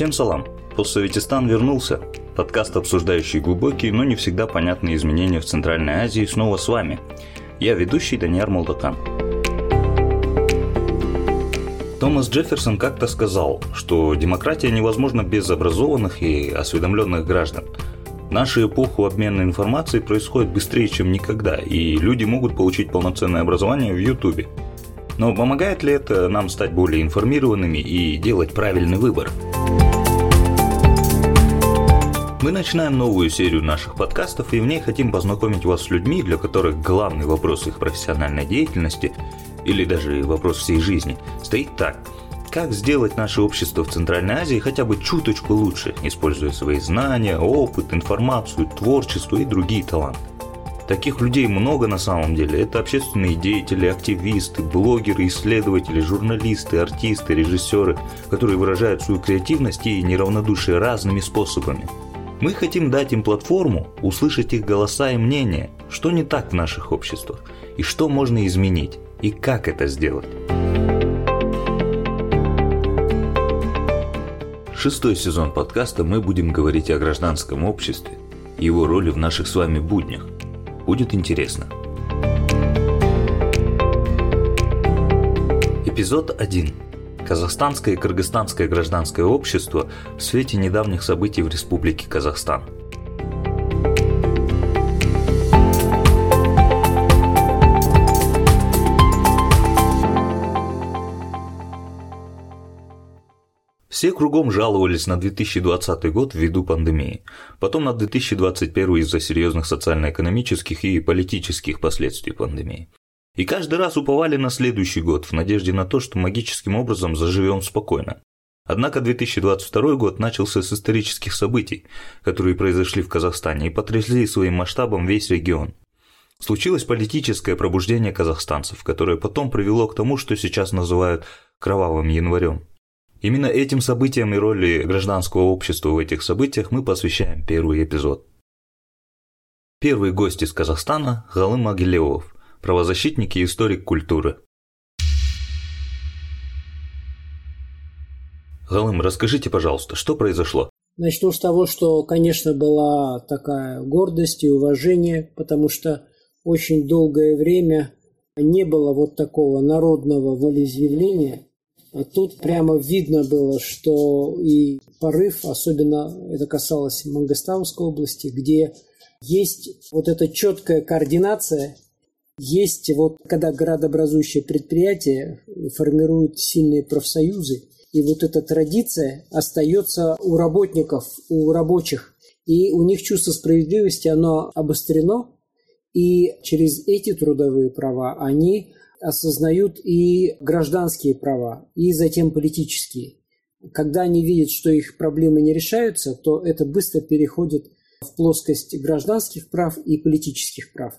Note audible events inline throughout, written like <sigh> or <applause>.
Всем салам! Постсоветистан вернулся. Подкаст, обсуждающий глубокие, но не всегда понятные изменения в Центральной Азии, снова с вами. Я ведущий Даниар Молдакан. Томас Джефферсон как-то сказал, что демократия невозможна без образованных и осведомленных граждан. В нашу эпоху обмена информацией происходит быстрее, чем никогда, и люди могут получить полноценное образование в Ютубе. Но помогает ли это нам стать более информированными и делать правильный выбор? Мы начинаем новую серию наших подкастов и в ней хотим познакомить вас с людьми, для которых главный вопрос их профессиональной деятельности или даже вопрос всей жизни стоит так. Как сделать наше общество в Центральной Азии хотя бы чуточку лучше, используя свои знания, опыт, информацию, творчество и другие таланты? Таких людей много на самом деле. Это общественные деятели, активисты, блогеры, исследователи, журналисты, артисты, режиссеры, которые выражают свою креативность и неравнодушие разными способами. Мы хотим дать им платформу, услышать их голоса и мнения, что не так в наших обществах, и что можно изменить, и как это сделать. Шестой сезон подкаста мы будем говорить о гражданском обществе его роли в наших с вами буднях. Будет интересно. Эпизод 1. Казахстанское и кыргызстанское гражданское общество в свете недавних событий в Республике Казахстан. Все кругом жаловались на 2020 год ввиду пандемии, потом на 2021 из-за серьезных социально-экономических и политических последствий пандемии. И каждый раз уповали на следующий год в надежде на то, что магическим образом заживем спокойно. Однако 2022 год начался с исторических событий, которые произошли в Казахстане и потрясли своим масштабом весь регион. Случилось политическое пробуждение казахстанцев, которое потом привело к тому, что сейчас называют «кровавым январем». Именно этим событиям и роли гражданского общества в этих событиях мы посвящаем первый эпизод. Первый гость из Казахстана – Галым Агилеов – правозащитник и историк культуры. Галым, расскажите, пожалуйста, что произошло? Начну с того, что, конечно, была такая гордость и уважение, потому что очень долгое время не было вот такого народного волеизъявления. А тут прямо видно было, что и порыв, особенно это касалось Мангостауской области, где есть вот эта четкая координация есть вот, когда градообразующие предприятия формируют сильные профсоюзы, и вот эта традиция остается у работников, у рабочих, и у них чувство справедливости, оно обострено, и через эти трудовые права они осознают и гражданские права, и затем политические. Когда они видят, что их проблемы не решаются, то это быстро переходит в плоскость гражданских прав и политических прав.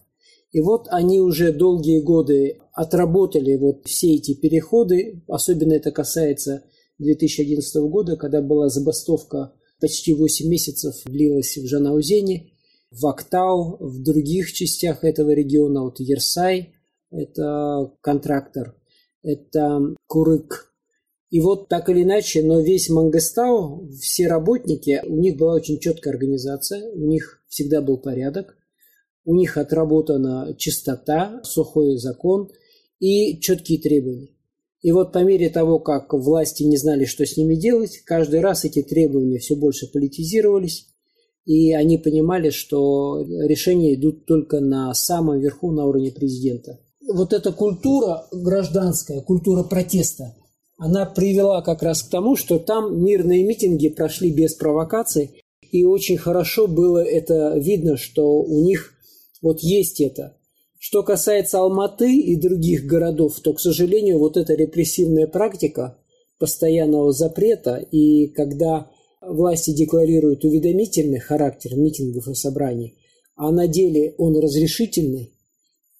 И вот они уже долгие годы отработали вот все эти переходы, особенно это касается 2011 года, когда была забастовка почти 8 месяцев длилась в Жанаузене, в Актау, в других частях этого региона, вот Ерсай, это контрактор, это Курык. И вот так или иначе, но весь Мангостау, все работники, у них была очень четкая организация, у них всегда был порядок, у них отработана чистота, сухой закон и четкие требования. И вот по мере того, как власти не знали, что с ними делать, каждый раз эти требования все больше политизировались, и они понимали, что решения идут только на самом верху, на уровне президента. Вот эта культура гражданская, культура протеста, она привела как раз к тому, что там мирные митинги прошли без провокаций, и очень хорошо было это видно, что у них вот есть это. Что касается Алматы и других городов, то, к сожалению, вот эта репрессивная практика постоянного запрета, и когда власти декларируют уведомительный характер митингов и собраний, а на деле он разрешительный,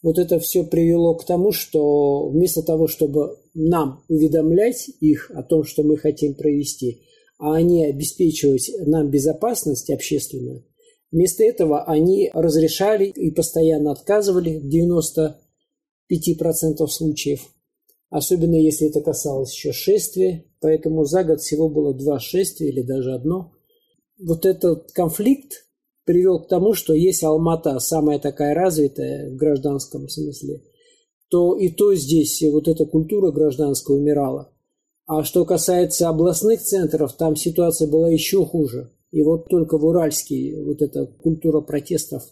вот это все привело к тому, что вместо того, чтобы нам уведомлять их о том, что мы хотим провести, а они обеспечивать нам безопасность общественную, вместо этого они разрешали и постоянно отказывали в 95% случаев, особенно если это касалось еще шествия, поэтому за год всего было два шествия или даже одно. Вот этот конфликт привел к тому, что есть Алмата, самая такая развитая в гражданском смысле, то и то здесь вот эта культура гражданская умирала. А что касается областных центров, там ситуация была еще хуже. И вот только в Уральске вот эта культура протестов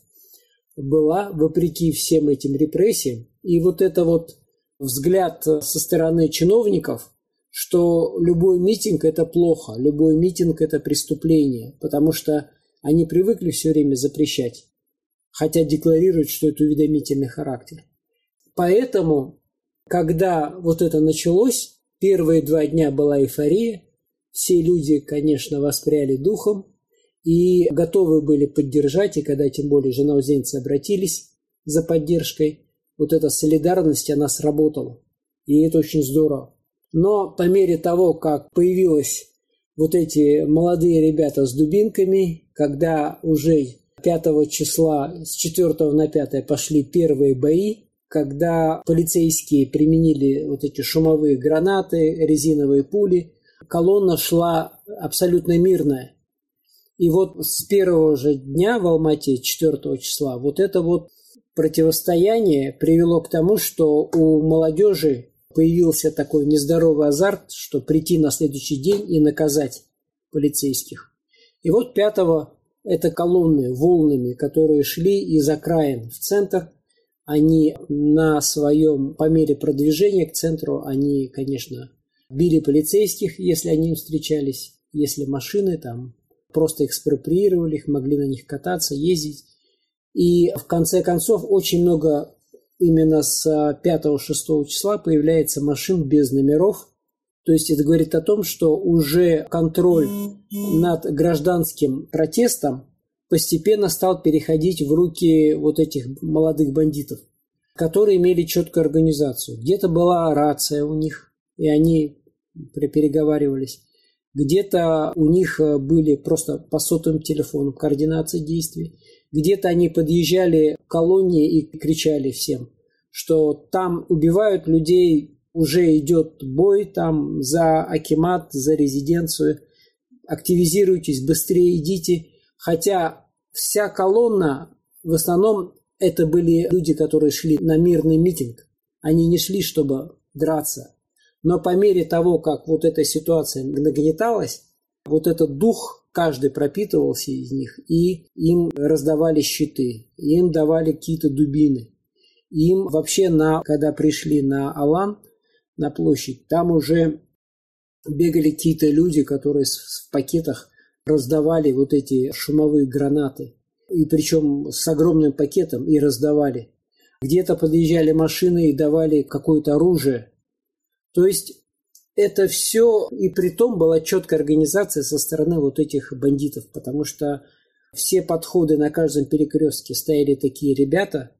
была, вопреки всем этим репрессиям. И вот это вот взгляд со стороны чиновников, что любой митинг – это плохо, любой митинг – это преступление, потому что они привыкли все время запрещать, хотя декларируют, что это уведомительный характер. Поэтому, когда вот это началось, первые два дня была эйфория, все люди, конечно, воспряли духом и готовы были поддержать, и когда тем более женаузенцы обратились за поддержкой, вот эта солидарность, она сработала. И это очень здорово. Но по мере того, как появилась вот эти молодые ребята с дубинками, когда уже 5 числа, с 4 на 5 пошли первые бои, когда полицейские применили вот эти шумовые гранаты, резиновые пули, колонна шла абсолютно мирная. И вот с первого же дня в Алмате, 4 числа, вот это вот противостояние привело к тому, что у молодежи появился такой нездоровый азарт, что прийти на следующий день и наказать полицейских. И вот пятого это колонны волнами, которые шли из окраин в центр. Они на своем, по мере продвижения к центру, они, конечно, били полицейских, если они им встречались, если машины там просто экспроприировали их, могли на них кататься, ездить. И в конце концов очень много именно с 5-6 числа появляется машин без номеров. То есть это говорит о том, что уже контроль над гражданским протестом постепенно стал переходить в руки вот этих молодых бандитов, которые имели четкую организацию. Где-то была рация у них, и они переговаривались. Где-то у них были просто по сотовым телефонам координация действий. Где-то они подъезжали к колонии и кричали всем, что там убивают людей, уже идет бой там за Акимат, за резиденцию, активизируйтесь, быстрее идите. Хотя вся колонна, в основном это были люди, которые шли на мирный митинг. Они не шли, чтобы драться. Но по мере того, как вот эта ситуация нагнеталась, вот этот дух каждый пропитывался из них, и им раздавали щиты, им давали какие-то дубины. Им вообще, на, когда пришли на Алан, на площадь, там уже бегали какие-то люди, которые в пакетах раздавали вот эти шумовые гранаты. И причем с огромным пакетом и раздавали. Где-то подъезжали машины и давали какое-то оружие. То есть это все, и при том была четкая организация со стороны вот этих бандитов, потому что все подходы на каждом перекрестке стояли такие ребята,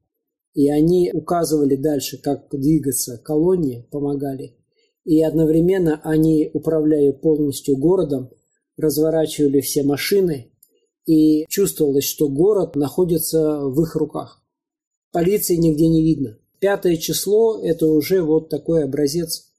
и они указывали дальше, как двигаться колонии, помогали. И одновременно они, управляя полностью городом, разворачивали все машины, и чувствовалось, что город находится в их руках. Полиции нигде не видно. Пятое число – это уже вот такой образец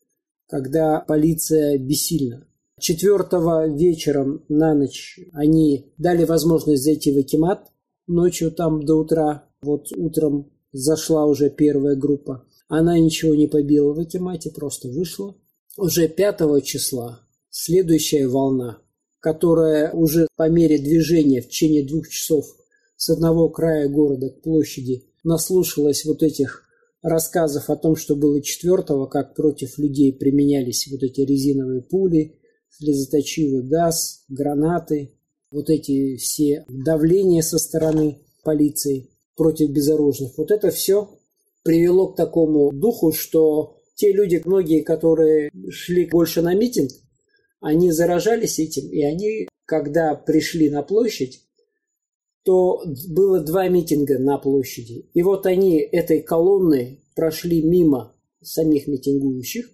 когда полиция бессильна. Четвертого вечером на ночь они дали возможность зайти в Акимат ночью там до утра. Вот утром зашла уже первая группа. Она ничего не побила в Акимате, просто вышла. Уже пятого числа следующая волна, которая уже по мере движения в течение двух часов с одного края города к площади наслушалась вот этих рассказов о том, что было четвертого, как против людей применялись вот эти резиновые пули, слезоточивый газ, гранаты, вот эти все давления со стороны полиции против безоружных. Вот это все привело к такому духу, что те люди, многие, которые шли больше на митинг, они заражались этим, и они, когда пришли на площадь, то было два митинга на площади. И вот они этой колонной прошли мимо самих митингующих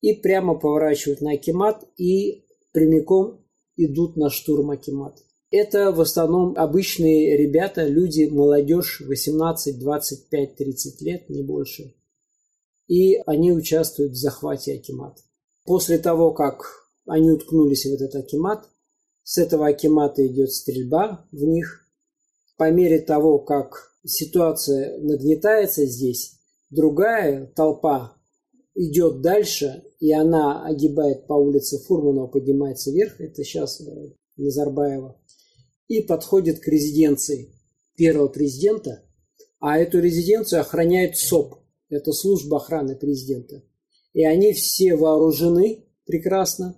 и прямо поворачивают на Акимат и прямиком идут на штурм Акимат. Это в основном обычные ребята, люди, молодежь 18, 25, 30 лет, не больше. И они участвуют в захвате Акимат. После того, как они уткнулись в этот Акимат, с этого Акимата идет стрельба в них. По мере того, как ситуация нагнетается здесь, другая толпа идет дальше, и она огибает по улице Фурманова, поднимается вверх, это сейчас э, Назарбаева, и подходит к резиденции первого президента, а эту резиденцию охраняет СОП, это служба охраны президента. И они все вооружены прекрасно,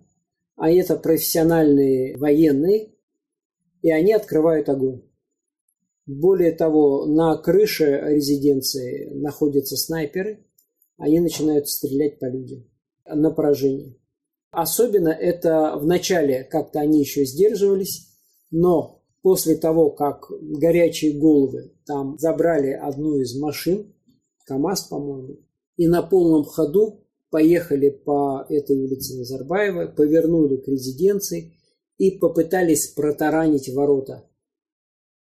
а это профессиональные военные, и они открывают огонь. Более того, на крыше резиденции находятся снайперы, они начинают стрелять по людям на поражение. Особенно это в начале как-то они еще сдерживались, но после того, как горячие головы там забрали одну из машин, КАМАЗ, по-моему, и на полном ходу поехали по этой улице Назарбаева, повернули к резиденции и попытались протаранить ворота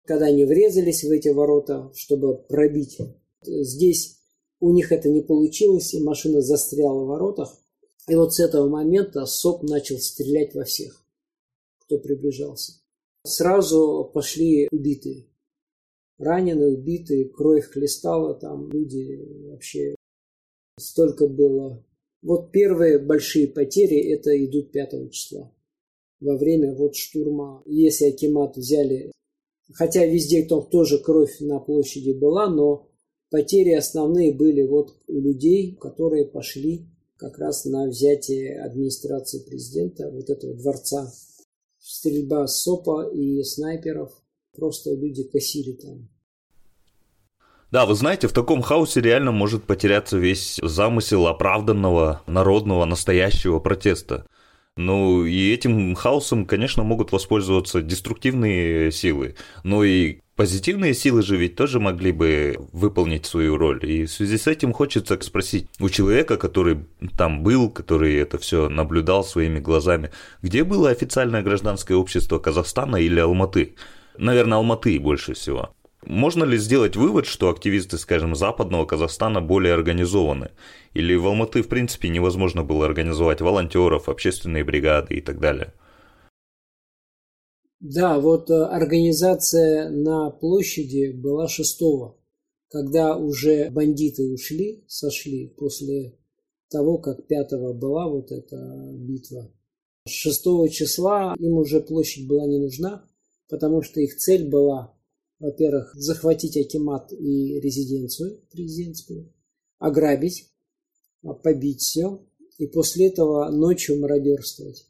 когда они врезались в эти ворота, чтобы пробить. Здесь у них это не получилось, и машина застряла в воротах. И вот с этого момента СОП начал стрелять во всех, кто приближался. Сразу пошли убитые. Раненые, убитые, кровь хлестала, там люди вообще столько было. Вот первые большие потери это идут 5 числа. Во время вот штурма. Если Акимат взяли Хотя везде там тоже кровь на площади была, но потери основные были вот у людей, которые пошли как раз на взятие администрации президента, вот этого дворца. Стрельба с СОПа и снайперов. Просто люди косили там. Да, вы знаете, в таком хаосе реально может потеряться весь замысел оправданного народного настоящего протеста. Ну и этим хаосом, конечно, могут воспользоваться деструктивные силы, но и позитивные силы же ведь тоже могли бы выполнить свою роль. И в связи с этим хочется спросить у человека, который там был, который это все наблюдал своими глазами, где было официальное гражданское общество Казахстана или Алматы? Наверное, Алматы больше всего. Можно ли сделать вывод, что активисты, скажем, западного Казахстана более организованы? Или в Алматы, в принципе, невозможно было организовать волонтеров, общественные бригады и так далее? Да, вот э, организация на площади была шестого, когда уже бандиты ушли, сошли после того, как пятого была вот эта битва. Шестого числа им уже площадь была не нужна, потому что их цель была, во-первых, захватить Акимат и резиденцию президентскую, ограбить, побить все, и после этого ночью мародерствовать.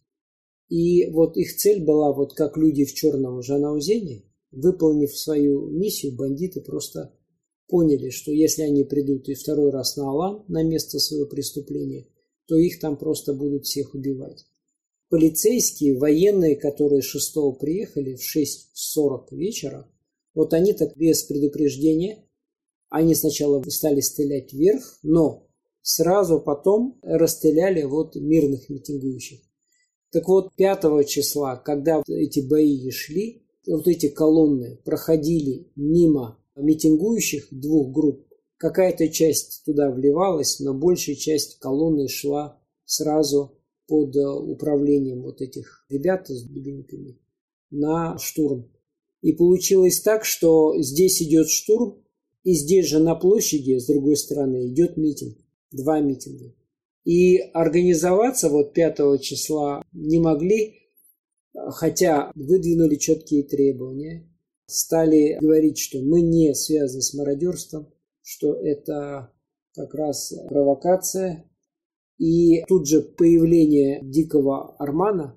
И вот их цель была, вот как люди в черном Жанаузене, выполнив свою миссию, бандиты просто поняли, что если они придут и второй раз на Алан, на место своего преступления, то их там просто будут всех убивать. Полицейские, военные, которые 6 приехали в 6.40 вечера, вот они так без предупреждения, они сначала стали стрелять вверх, но сразу потом расстреляли вот мирных митингующих. Так вот, 5 числа, когда эти бои шли, вот эти колонны проходили мимо митингующих двух групп, какая-то часть туда вливалась, но большая часть колонны шла сразу под управлением вот этих ребят с дубинками на штурм. И получилось так, что здесь идет штурм, и здесь же на площади, с другой стороны, идет митинг два митинга. И организоваться вот 5 числа не могли, хотя выдвинули четкие требования, стали говорить, что мы не связаны с мародерством, что это как раз провокация. И тут же появление дикого Армана,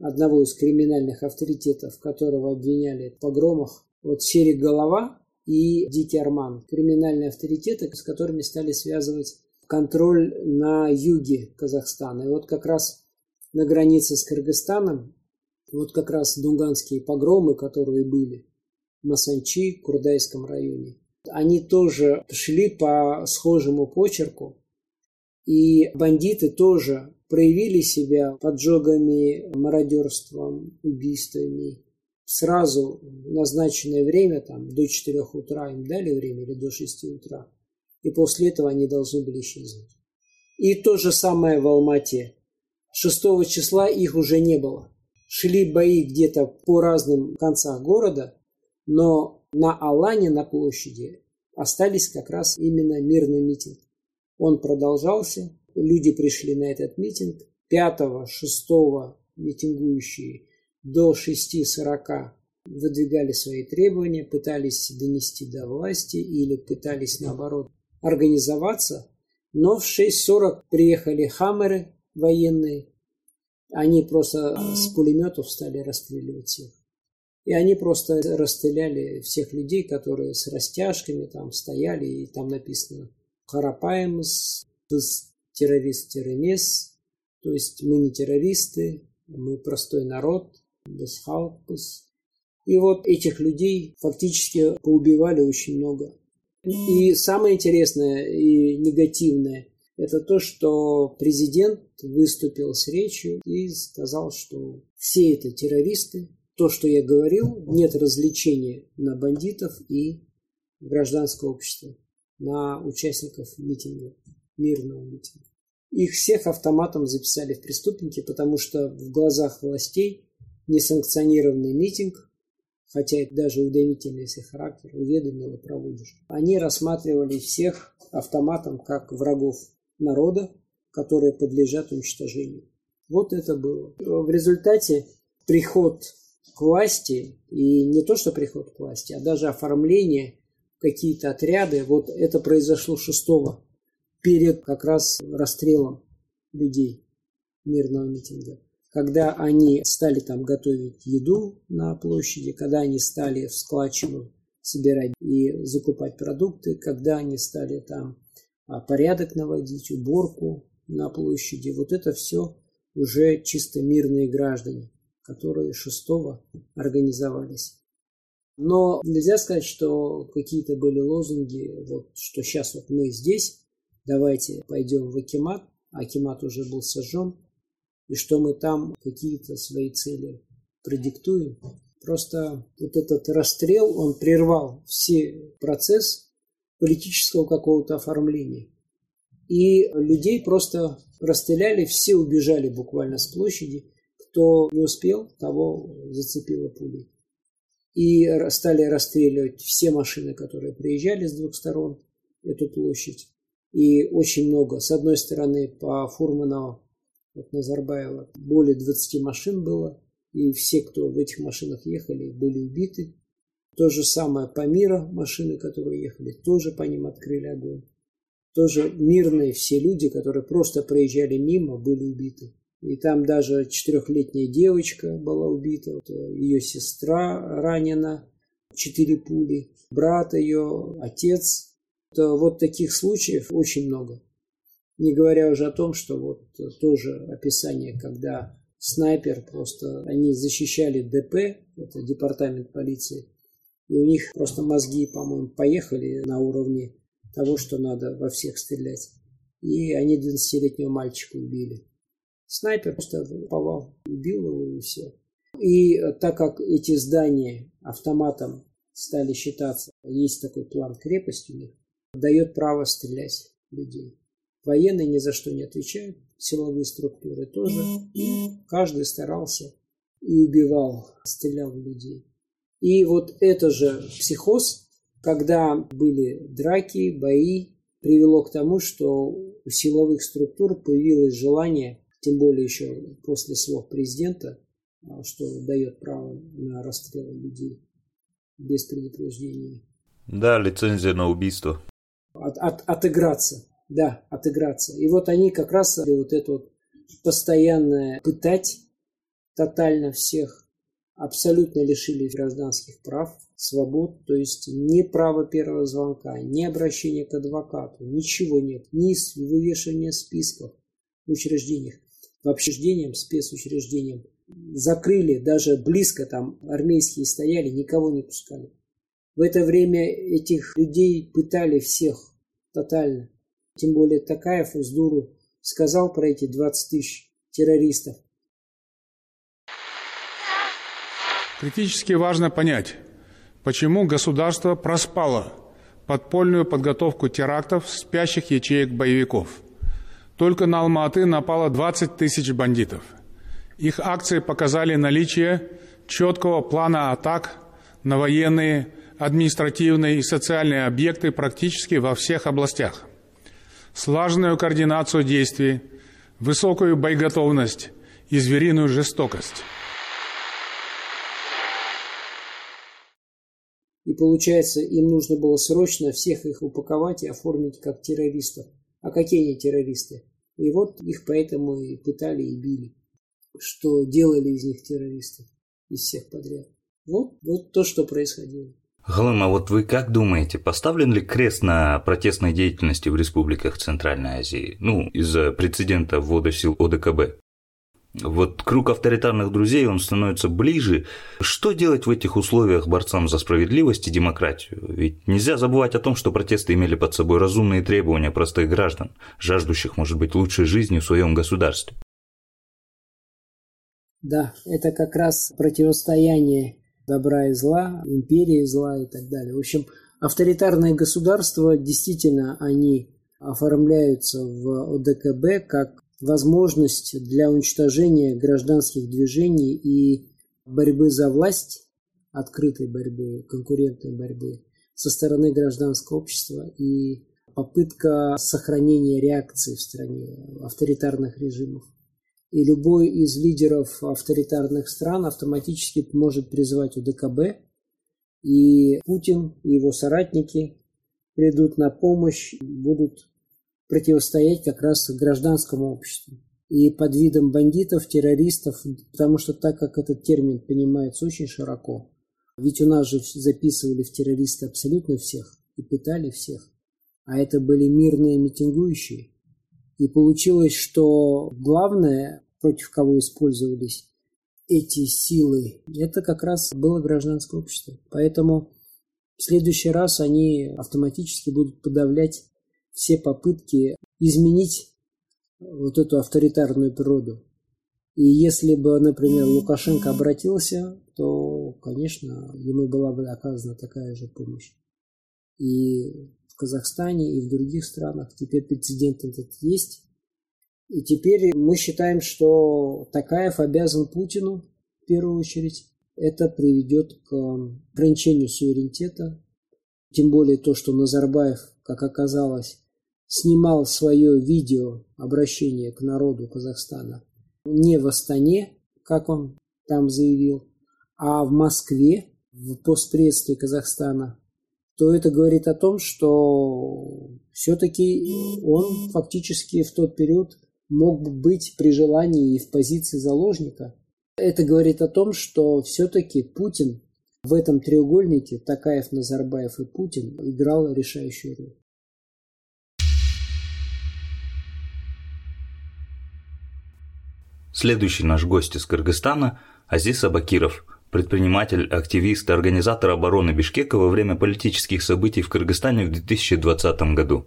одного из криминальных авторитетов, которого обвиняли в погромах, вот Серик Голова и Дикий Арман, криминальные авторитеты, с которыми стали связывать контроль на юге Казахстана. И вот как раз на границе с Кыргызстаном, вот как раз дуганские погромы, которые были в Масанчи, Курдайском районе, они тоже шли по схожему почерку. И бандиты тоже проявили себя поджогами, мародерством, убийствами. Сразу в назначенное время, там, до 4 утра им дали время или до 6 утра, и после этого они должны были исчезнуть. И то же самое в Алмате. 6 числа их уже не было. Шли бои где-то по разным концам города, но на Алане, на площади, остались как раз именно мирный митинг. Он продолжался, люди пришли на этот митинг. 5-6 митингующие до 6.40 выдвигали свои требования, пытались донести до власти или пытались, наоборот, организоваться. Но в 6.40 приехали хаммеры военные. Они просто с пулеметов стали расстреливать всех. И они просто расстреляли всех людей, которые с растяжками там стояли, и там написано «Харапаемс», террорист террорист, то есть мы не террористы, мы простой народ, бесхалпус. И вот этих людей фактически поубивали очень много. И самое интересное и негативное – это то, что президент выступил с речью и сказал, что все это террористы. То, что я говорил, нет развлечения на бандитов и гражданское общество, на участников митинга мирного митинга. Их всех автоматом записали в преступники, потому что в глазах властей несанкционированный митинг, хотя это даже удивительный если характер, уведомил и проводишь. Они рассматривали всех автоматом как врагов народа, которые подлежат уничтожению. Вот это было. В результате приход к власти, и не то, что приход к власти, а даже оформление какие-то отряды, вот это произошло 6 перед как раз расстрелом людей мирного митинга. Когда они стали там готовить еду на площади, когда они стали в складчину собирать и закупать продукты, когда они стали там а, порядок наводить, уборку на площади. Вот это все уже чисто мирные граждане, которые шестого организовались. Но нельзя сказать, что какие-то были лозунги, вот, что сейчас вот мы здесь, давайте пойдем в Акимат, а Акимат уже был сожжен, и что мы там какие-то свои цели продиктуем. Просто вот этот расстрел, он прервал все процесс политического какого-то оформления. И людей просто расстреляли, все убежали буквально с площади. Кто не успел, того зацепило пулей. И стали расстреливать все машины, которые приезжали с двух сторон эту площадь и очень много. С одной стороны, по Фурманову, вот Назарбаева, более 20 машин было, и все, кто в этих машинах ехали, были убиты. То же самое по мира машины, которые ехали, тоже по ним открыли огонь. Тоже мирные все люди, которые просто проезжали мимо, были убиты. И там даже четырехлетняя девочка была убита, э, ее сестра ранена, четыре пули, брат ее, отец вот таких случаев очень много. Не говоря уже о том, что вот тоже описание, когда снайпер просто, они защищали ДП, это департамент полиции, и у них просто мозги, по-моему, поехали на уровне того, что надо во всех стрелять. И они 12-летнего мальчика убили. Снайпер просто повал, убил его и все. И так как эти здания автоматом стали считаться, есть такой план крепости у них, дает право стрелять людей. Военные ни за что не отвечают, силовые структуры тоже. И каждый старался и убивал, стрелял в людей. И вот это же психоз, когда были драки, бои, привело к тому, что у силовых структур появилось желание, тем более еще после слов президента, а, что дает право на расстрел людей без предупреждения. Да, лицензия на убийство от, от, отыграться. Да, отыграться. И вот они как раз вот это вот постоянное пытать тотально всех, абсолютно лишили гражданских прав, свобод, то есть ни права первого звонка, ни обращения к адвокату, ничего нет, ни вывешивания списков в учреждениях. В учреждениям, спецучреждениям закрыли, даже близко там армейские стояли, никого не пускали. В это время этих людей пытали всех тотально. Тем более Такаев из дуру сказал про эти 20 тысяч террористов. Критически важно понять, почему государство проспало подпольную подготовку терактов спящих ячеек боевиков. Только на Алматы напало 20 тысяч бандитов. Их акции показали наличие четкого плана атак на военные, административные и социальные объекты практически во всех областях. Слаженную координацию действий, высокую боеготовность и звериную жестокость. И получается, им нужно было срочно всех их упаковать и оформить как террористов. А какие они террористы? И вот их поэтому и пытали и били. Что делали из них террористов, из всех подряд. Вот, вот то, что происходило. Галым, а вот вы как думаете, поставлен ли крест на протестной деятельности в республиках Центральной Азии? Ну, из-за прецедента ввода сил ОДКБ. Вот круг авторитарных друзей, он становится ближе. Что делать в этих условиях борцам за справедливость и демократию? Ведь нельзя забывать о том, что протесты имели под собой разумные требования простых граждан, жаждущих, может быть, лучшей жизни в своем государстве. Да, это как раз противостояние добра и зла, империи зла и так далее. В общем, авторитарные государства действительно они оформляются в ОДКБ как возможность для уничтожения гражданских движений и борьбы за власть, открытой борьбы, конкурентной борьбы со стороны гражданского общества и попытка сохранения реакции в стране авторитарных режимов. И любой из лидеров авторитарных стран автоматически может призвать УДКБ, и Путин и его соратники придут на помощь, будут противостоять как раз гражданскому обществу. И под видом бандитов, террористов, потому что так как этот термин понимается очень широко, ведь у нас же записывали в террористы абсолютно всех и пытали всех, а это были мирные митингующие. И получилось, что главное, против кого использовались эти силы, это как раз было гражданское общество. Поэтому в следующий раз они автоматически будут подавлять все попытки изменить вот эту авторитарную природу. И если бы, например, Лукашенко обратился, то, конечно, ему была бы оказана такая же помощь. И в Казахстане, и в других странах теперь прецедент этот есть. И теперь мы считаем, что Такаев обязан Путину, в первую очередь, это приведет к ограничению суверенитета. Тем более то, что Назарбаев, как оказалось, снимал свое видео обращение к народу Казахстана не в Астане, как он там заявил, а в Москве, в постпредстве Казахстана, то это говорит о том, что все-таки он фактически в тот период мог бы быть при желании и в позиции заложника. Это говорит о том, что все-таки Путин в этом треугольнике, Такаев, Назарбаев и Путин, играл решающую роль. Следующий наш гость из Кыргызстана – Азиз Абакиров, предприниматель, активист, организатор обороны Бишкека во время политических событий в Кыргызстане в 2020 году.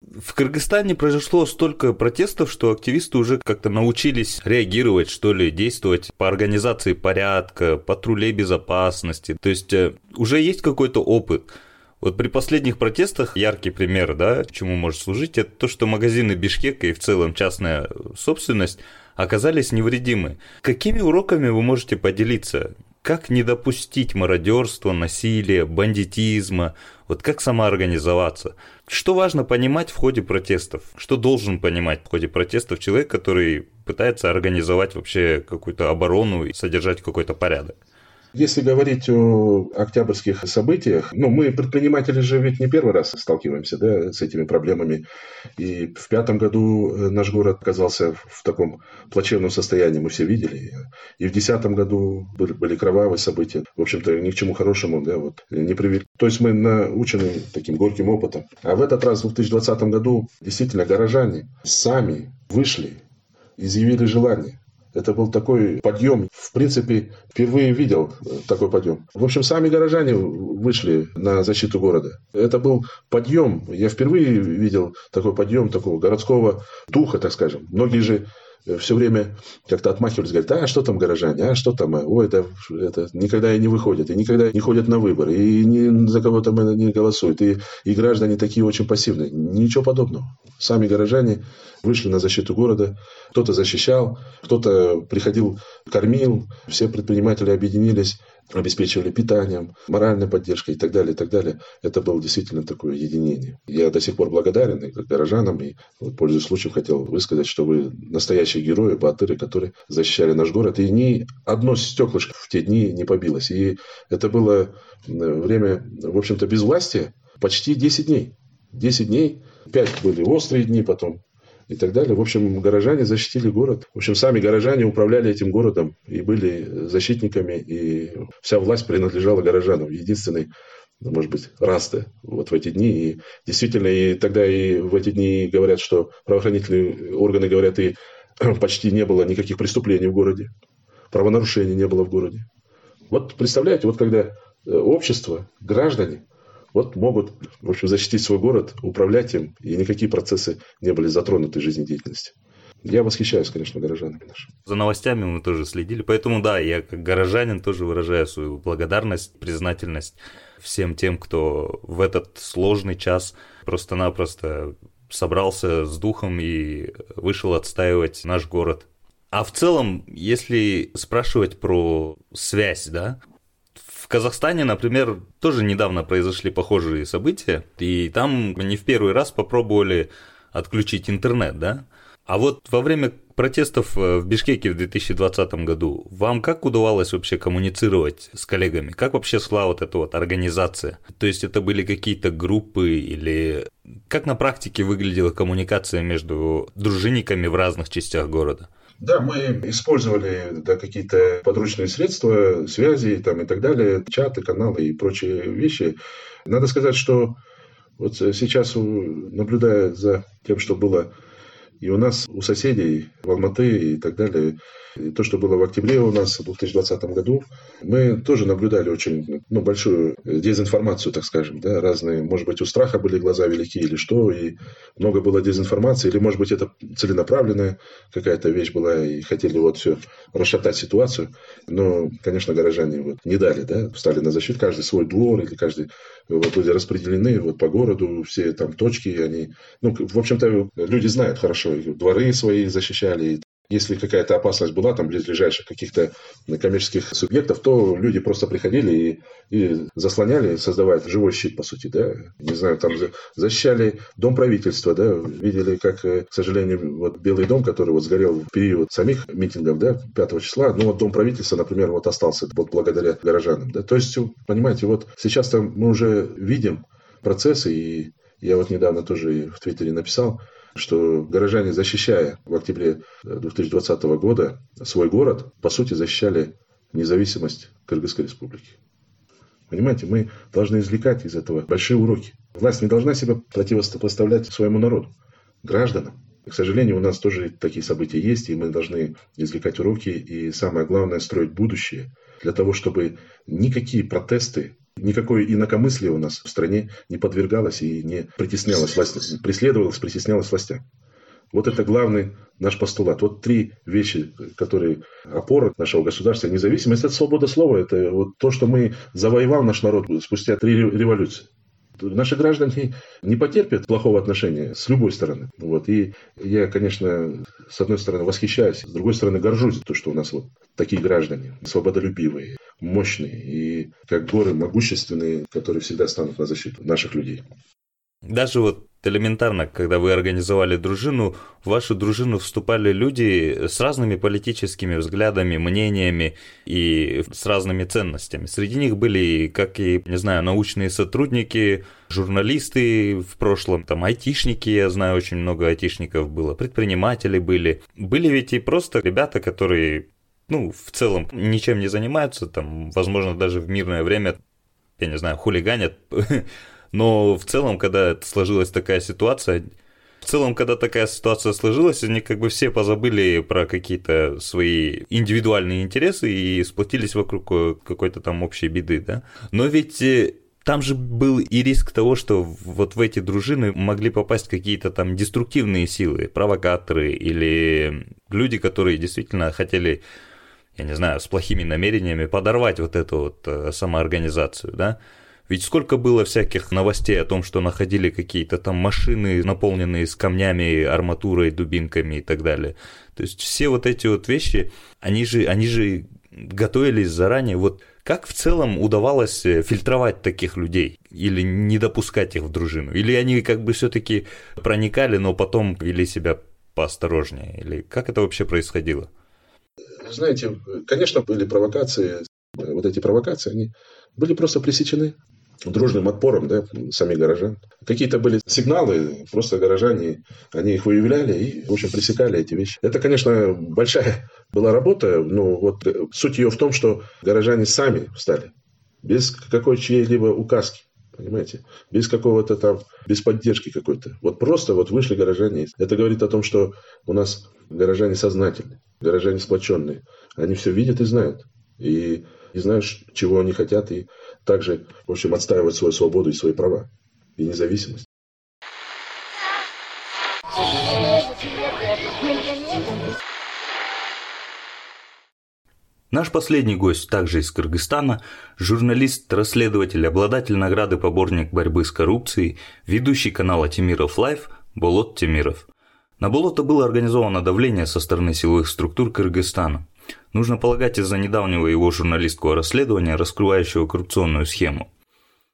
В Кыргызстане произошло столько протестов, что активисты уже как-то научились реагировать, что ли, действовать по организации порядка, патрулей безопасности. То есть э, уже есть какой-то опыт. Вот при последних протестах яркий пример, да, чему может служить, это то, что магазины Бишкека и в целом частная собственность оказались невредимы. Какими уроками вы можете поделиться? Как не допустить мародерства, насилия, бандитизма? Вот как самоорганизоваться? Что важно понимать в ходе протестов? Что должен понимать в ходе протестов человек, который пытается организовать вообще какую-то оборону и содержать какой-то порядок? Если говорить о октябрьских событиях, ну, мы, предприниматели же ведь не первый раз сталкиваемся да, с этими проблемами. И в пятом году э, наш город оказался в таком плачевном состоянии, мы все видели. И в десятом году были, были кровавые события. В общем-то, ни к чему хорошему да, вот, не привели. То есть мы научены таким горьким опытом. А в этот раз, в 2020 году, действительно, горожане сами вышли, изъявили желание Это был такой подъем. В принципе, впервые видел такой подъем. В общем, сами горожане вышли на защиту города. Это был подъем. Я впервые видел такой подъем такого городского духа, так скажем. Многие же все время как-то отмахивались, говорят, а что там горожане, а что там, ой, это, это никогда и не выходят, и никогда не ходят на выборы, и ни за кого там не голосуют, и, и граждане такие очень пассивные. Ничего подобного. Сами горожане вышли на защиту города, кто-то защищал, кто-то приходил, кормил, все предприниматели объединились, обеспечивали питанием, моральной поддержкой и так далее, и так далее. Это было действительно такое единение. Я до сих пор благодарен и горожанам, и, вот, пользуясь случаем, хотел высказать, что вы настоящие герои, батыры, которые защищали наш город. И ни одно стеклышко в те дни не побилось. И это было время, в общем-то, без власти почти 10 дней. 10 дней, 5 были острые дни потом, и так далее. В общем, горожане защитили город. В общем, сами горожане управляли этим городом и были защитниками, и вся власть принадлежала горожанам. Единственный может быть, расты вот в эти дни. И действительно, и тогда и в эти дни говорят, что правоохранительные органы говорят, и <clears throat> почти не было никаких преступлений в городе. Правонарушений не было в городе. Вот представляете, вот когда э, общество, граждане вот могут, в общем, защитить свой город, управлять им, и никакие процессы не были затронуты жизнедеятельности. Я восхищаюсь, конечно, горожанами нашими. За новостями мы тоже следили, поэтому да, я как горожанин тоже выражаю свою благодарность, признательность всем тем, кто в этот сложный час просто-напросто собрался с духом и вышел отстаивать наш город. А в целом, если спрашивать про связь, да, Казахстане, например, тоже недавно произошли похожие события, и там не в первый раз попробовали отключить интернет, да? А вот во время протестов э, в Бишкеке в 2020 году вам как удавалось вообще коммуницировать с коллегами? Как вообще шла вот эта вот организация? То есть это были какие-то группы или как на практике выглядела коммуникация между дружинниками в разных частях города? Да, мы использовали да, какие-то подручные средства, связи там, и так далее, чаты, каналы и прочие вещи. Надо сказать, что вот сейчас, наблюдая за тем, что было и у нас, у соседей, в Алматы и так далее, и то, что было в октябре у нас в 2020 году, мы тоже наблюдали очень ну, большую дезинформацию, так скажем. Да, разные, может быть, у страха были глаза велики или что, и много было дезинформации, или, может быть, это целенаправленная какая-то вещь была, и хотели вот все расшатать ситуацию. Но, конечно, горожане вот не дали, да, встали на защиту, каждый свой двор, или каждый вот, были распределены вот, по городу, все там точки, они, ну, в общем-то, люди знают хорошо, дворы свои защищали, если какая-то опасность была там близлежащих каких-то коммерческих субъектов, то люди просто приходили и, и заслоняли, создавая живой щит, по сути, да. Не знаю, там защищали дом правительства, да, видели, как, э, к сожалению, вот Белый дом, который вот сгорел в период самих митингов, да, 5 числа, ну вот дом правительства, например, вот остался вот благодаря горожанам, да. То есть, понимаете, вот сейчас там мы уже видим процессы, и я вот недавно тоже в Твиттере написал, что горожане, защищая в октябре 2020 года свой город, по сути защищали независимость Кыргызской республики. Понимаете, мы должны извлекать из этого большие уроки. Власть не должна себя противопоставлять своему народу, гражданам. К сожалению, у нас тоже такие события есть, и мы должны извлекать уроки и, самое главное, строить будущее для того, чтобы никакие протесты Никакое инакомыслие у нас в стране не подвергалось и не притеснялось властям, преследовалось, притеснялось властям. Вот это главный наш постулат. Вот три вещи, которые опора нашего государства, независимость, это свобода слова, это вот то, что мы завоевал наш народ спустя три революции. Наши граждане не потерпят плохого отношения с любой стороны. Вот. И я, конечно, с одной стороны восхищаюсь, с другой стороны горжусь то, что у нас вот такие граждане, свободолюбивые, мощные и как горы могущественные, которые всегда станут на защиту наших людей. Даже вот элементарно, когда вы организовали дружину, в вашу дружину вступали люди с разными политическими взглядами, мнениями и с разными ценностями. Среди них были, как и, не знаю, научные сотрудники, журналисты в прошлом, там айтишники, я знаю, очень много айтишников было, предприниматели были. Были ведь и просто ребята, которые ну, в целом ничем не занимаются, там, возможно, даже в мирное время, я не знаю, хулиганят, <laughs> но в целом, когда сложилась такая ситуация, в целом, когда такая ситуация сложилась, они как бы все позабыли про какие-то свои индивидуальные интересы и сплотились вокруг какой-то там общей беды, да. Но ведь э, там же был и риск того, что вот в эти дружины могли попасть какие-то там деструктивные силы, провокаторы или люди, которые действительно хотели, я не знаю, с плохими намерениями подорвать вот эту вот э, самоорганизацию, да. Ведь сколько было всяких новостей о том, что находили какие-то там машины, наполненные с камнями, арматурой, дубинками и так далее. То есть все вот эти вот вещи, они же, они же готовились заранее. Вот как в целом удавалось э, фильтровать таких людей или не допускать их в дружину? Или они как бы все-таки проникали, но потом вели себя поосторожнее? Или как это вообще происходило? Знаете, конечно, были провокации. Вот эти провокации, они были просто пресечены дружным отпором да, самих горожан. Какие-то были сигналы, просто горожане, они их выявляли и, в общем, пресекали эти вещи. Это, конечно, большая была работа, но вот суть ее в том, что горожане сами встали, без какой чьей-либо указки. Понимаете? Без какого-то там, без поддержки какой-то. Вот просто вот вышли горожане. Это говорит о том, что у нас горожане сознательные, горожане сплоченные. Они все видят и знают. И, и знают, чего они хотят, и также, в общем, отстаивать свою свободу и свои права и независимость. Наш последний гость также из Кыргызстана, журналист, расследователь, обладатель награды «Поборник борьбы с коррупцией», ведущий канала Temirov Live Болот Темиров. На Болота было организовано давление со стороны силовых структур Кыргызстана. Нужно полагать из-за недавнего его журналистского расследования, раскрывающего коррупционную схему.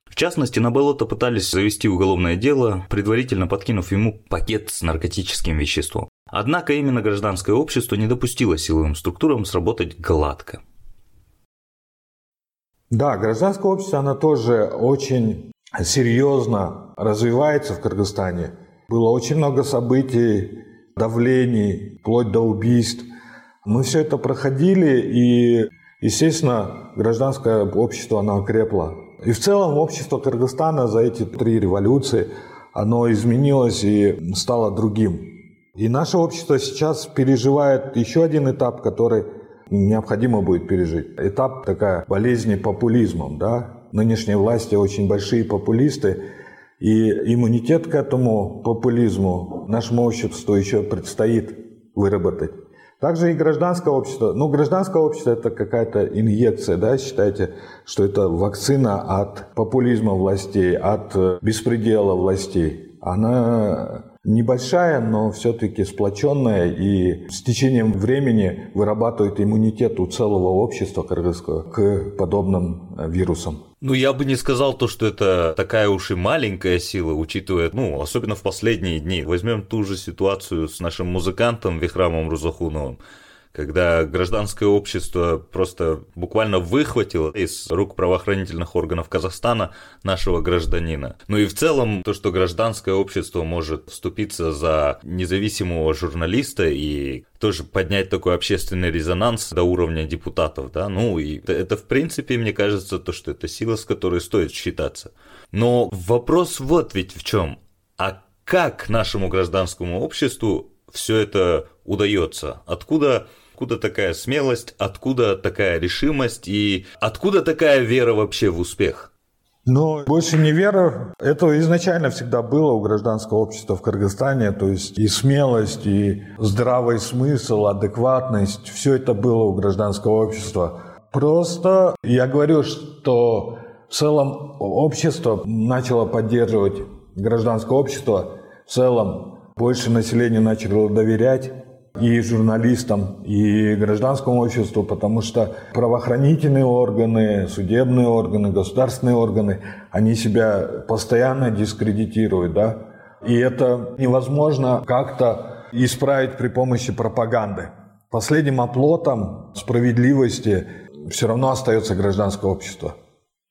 В частности, на Болота пытались завести уголовное дело, предварительно подкинув ему пакет с наркотическим веществом. Однако именно гражданское общество не допустило силовым структурам сработать гладко. Да, гражданское общество, оно тоже очень серьезно развивается в Кыргызстане. Было очень много событий, давлений, вплоть до убийств – мы все это проходили, и, естественно, гражданское общество, оно окрепло. И в целом общество Кыргызстана за эти три революции, оно изменилось и стало другим. И наше общество сейчас переживает еще один этап, который необходимо будет пережить. Этап такая болезни популизмом. Да? Нынешние власти очень большие популисты, и иммунитет к этому популизму нашему обществу еще предстоит выработать. Также и гражданское общество. Ну, гражданское общество – это какая-то инъекция, да, считайте, что это вакцина от популизма властей, от э, беспредела властей. Она небольшая, но все-таки сплоченная и с течением времени вырабатывает иммунитет у целого общества кыргызского к подобным э, вирусам. Ну, я бы не сказал то, что это такая уж и маленькая сила, учитывая, ну, особенно в последние дни. Возьмем ту же ситуацию с нашим музыкантом Вихрамом Рузахуновым когда гражданское общество просто буквально выхватило из рук правоохранительных органов Казахстана нашего гражданина. Ну и в целом то, что гражданское общество может вступиться за независимого журналиста и тоже поднять такой общественный резонанс до уровня депутатов, да, ну и это, это в принципе, мне кажется, то, что это сила, с которой стоит считаться. Но вопрос вот ведь в чем. А как нашему гражданскому обществу все это удается? Откуда Откуда такая смелость, откуда такая решимость и откуда такая вера вообще в успех? Но больше не вера. Это изначально всегда было у гражданского общества в Кыргызстане. То есть и смелость, и здравый смысл, адекватность. Все это было у гражданского общества. Просто я говорю, что в целом общество начало поддерживать гражданское общество. В целом больше населения начало доверять и журналистам, и гражданскому обществу, потому что правоохранительные органы, судебные органы, государственные органы, они себя постоянно дискредитируют, да, и это невозможно как-то исправить при помощи пропаганды. Последним оплотом справедливости все равно остается гражданское общество.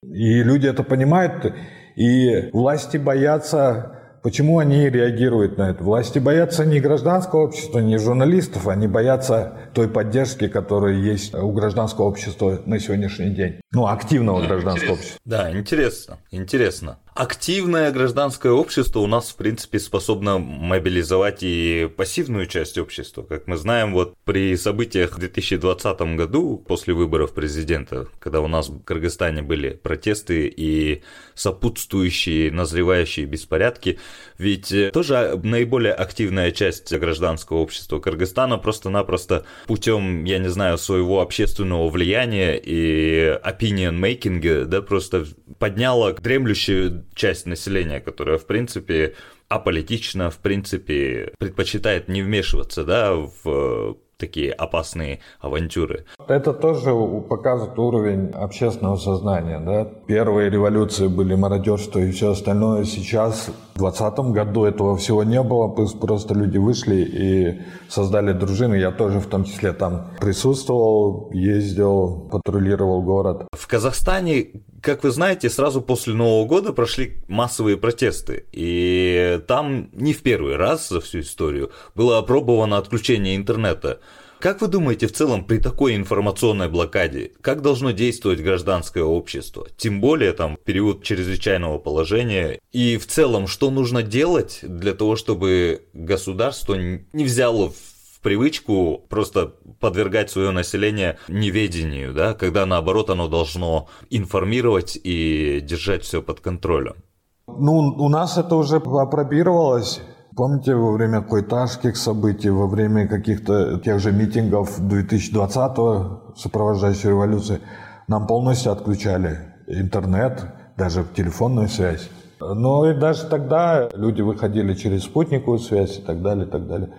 И люди это понимают, и власти боятся Почему они реагируют на это? Власти боятся не гражданского общества, не журналистов, они боятся той поддержки, которая есть у гражданского общества на сегодняшний день. Ну, активного гражданского интересно. общества. Да, интересно, интересно. Активное гражданское общество у нас, в принципе, способно мобилизовать и пассивную часть общества. Как мы знаем, вот при событиях в 2020 году, после выборов президента, когда у нас в Кыргызстане были протесты и сопутствующие, назревающие беспорядки, ведь тоже наиболее активная часть гражданского общества Кыргызстана просто-напросто путем, я не знаю, своего общественного влияния и opinion making, да, просто подняла дремлющую часть населения, которая, в принципе, аполитично, в принципе, предпочитает не вмешиваться, да, в такие опасные авантюры. Это тоже показывает уровень общественного сознания. Да? Первые революции были мародерство и все остальное. Сейчас, в 2020 году, этого всего не было. Просто люди вышли и создали дружины. Я тоже в том числе там присутствовал, ездил, патрулировал город. В Казахстане как вы знаете, сразу после Нового года прошли массовые протесты. И там не в первый раз за всю историю было опробовано отключение интернета. Как вы думаете, в целом при такой информационной блокаде, как должно действовать гражданское общество? Тем более там период чрезвычайного положения. И в целом, что нужно делать для того, чтобы государство не взяло в привычку просто подвергать свое население неведению, да, когда наоборот оно должно информировать и держать все под контролем. Ну, у нас это уже опробировалось. Помните, во время койташских событий, во время каких-то тех же митингов 2020-го, сопровождающей революции, нам полностью отключали интернет, даже телефонную связь. Но и даже тогда люди выходили через спутниковую связь и так далее, и так далее.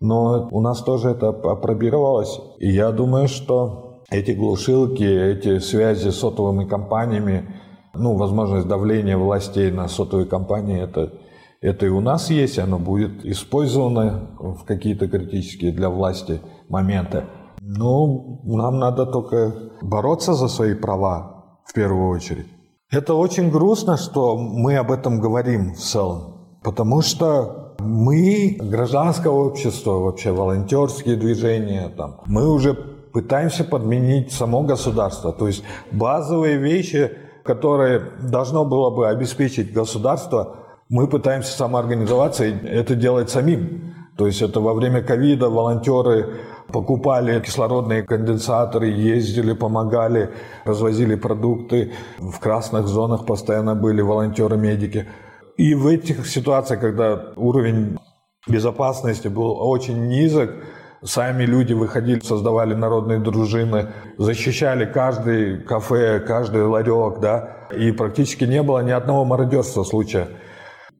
Но у нас тоже это опробировалось. И я думаю, что эти глушилки, эти связи с сотовыми компаниями, ну, возможность давления властей на сотовые компании, это, это и у нас есть, оно будет использовано в какие-то критические для власти моменты. Ну, нам надо только бороться за свои права в первую очередь. Это очень грустно, что мы об этом говорим в целом, потому что мы, гражданское общество, вообще волонтерские движения, там, мы уже пытаемся подменить само государство. То есть базовые вещи, которые должно было бы обеспечить государство, мы пытаемся самоорганизоваться и это делать самим. То есть это во время ковида волонтеры покупали кислородные конденсаторы, ездили, помогали, развозили продукты. В красных зонах постоянно были волонтеры-медики. И в этих ситуациях, когда уровень безопасности был очень низок, сами люди выходили, создавали народные дружины, защищали каждый кафе, каждый ларек, да, и практически не было ни одного мародерства случая.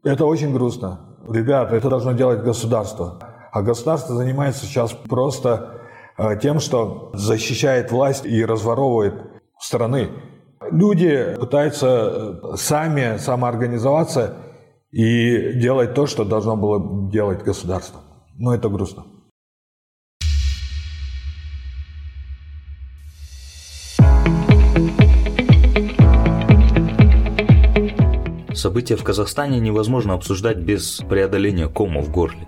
Это очень грустно. Ребята, это должно делать государство. А государство занимается сейчас просто э, тем, что защищает власть и разворовывает страны. Люди пытаются э, сами самоорганизоваться и делать то, что должно было делать государство. Но это грустно. События в Казахстане невозможно обсуждать без преодоления кома в горле.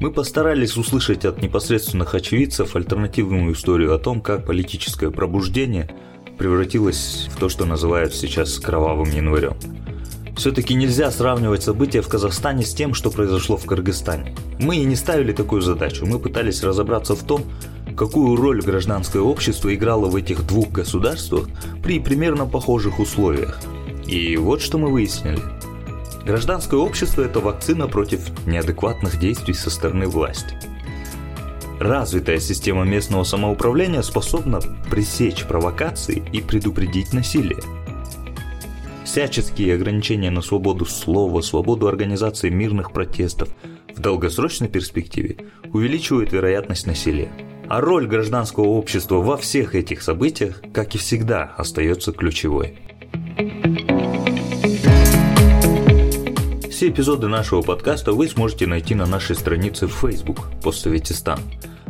Мы постарались услышать от непосредственных очевидцев альтернативную историю о том, как политическое пробуждение превратилось в то, что называют сейчас кровавым январем. Все-таки нельзя сравнивать события в Казахстане с тем, что произошло в Кыргызстане. Мы и не ставили такую задачу, мы пытались разобраться в том, какую роль гражданское общество играло в этих двух государствах при примерно похожих условиях. И вот что мы выяснили. Гражданское общество – это вакцина против неадекватных действий со стороны власти. Развитая система местного самоуправления способна пресечь провокации и предупредить насилие – всяческие ограничения на свободу слова, свободу организации мирных протестов в долгосрочной перспективе увеличивают вероятность насилия. А роль гражданского общества во всех этих событиях, как и всегда, остается ключевой. Все эпизоды нашего подкаста вы сможете найти на нашей странице в Facebook «Постсоветистан»,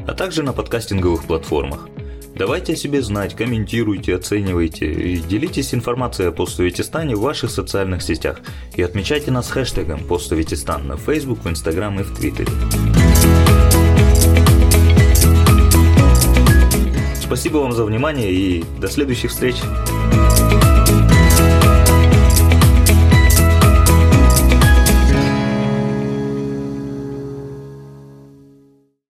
а также на подкастинговых платформах – Давайте о себе знать, комментируйте, оценивайте и делитесь информацией о Постсоветистане в ваших социальных сетях и отмечайте нас хэштегом Постсоветистан на Facebook, в Instagram и в Твиттере. Спасибо вам за внимание и до следующих встреч!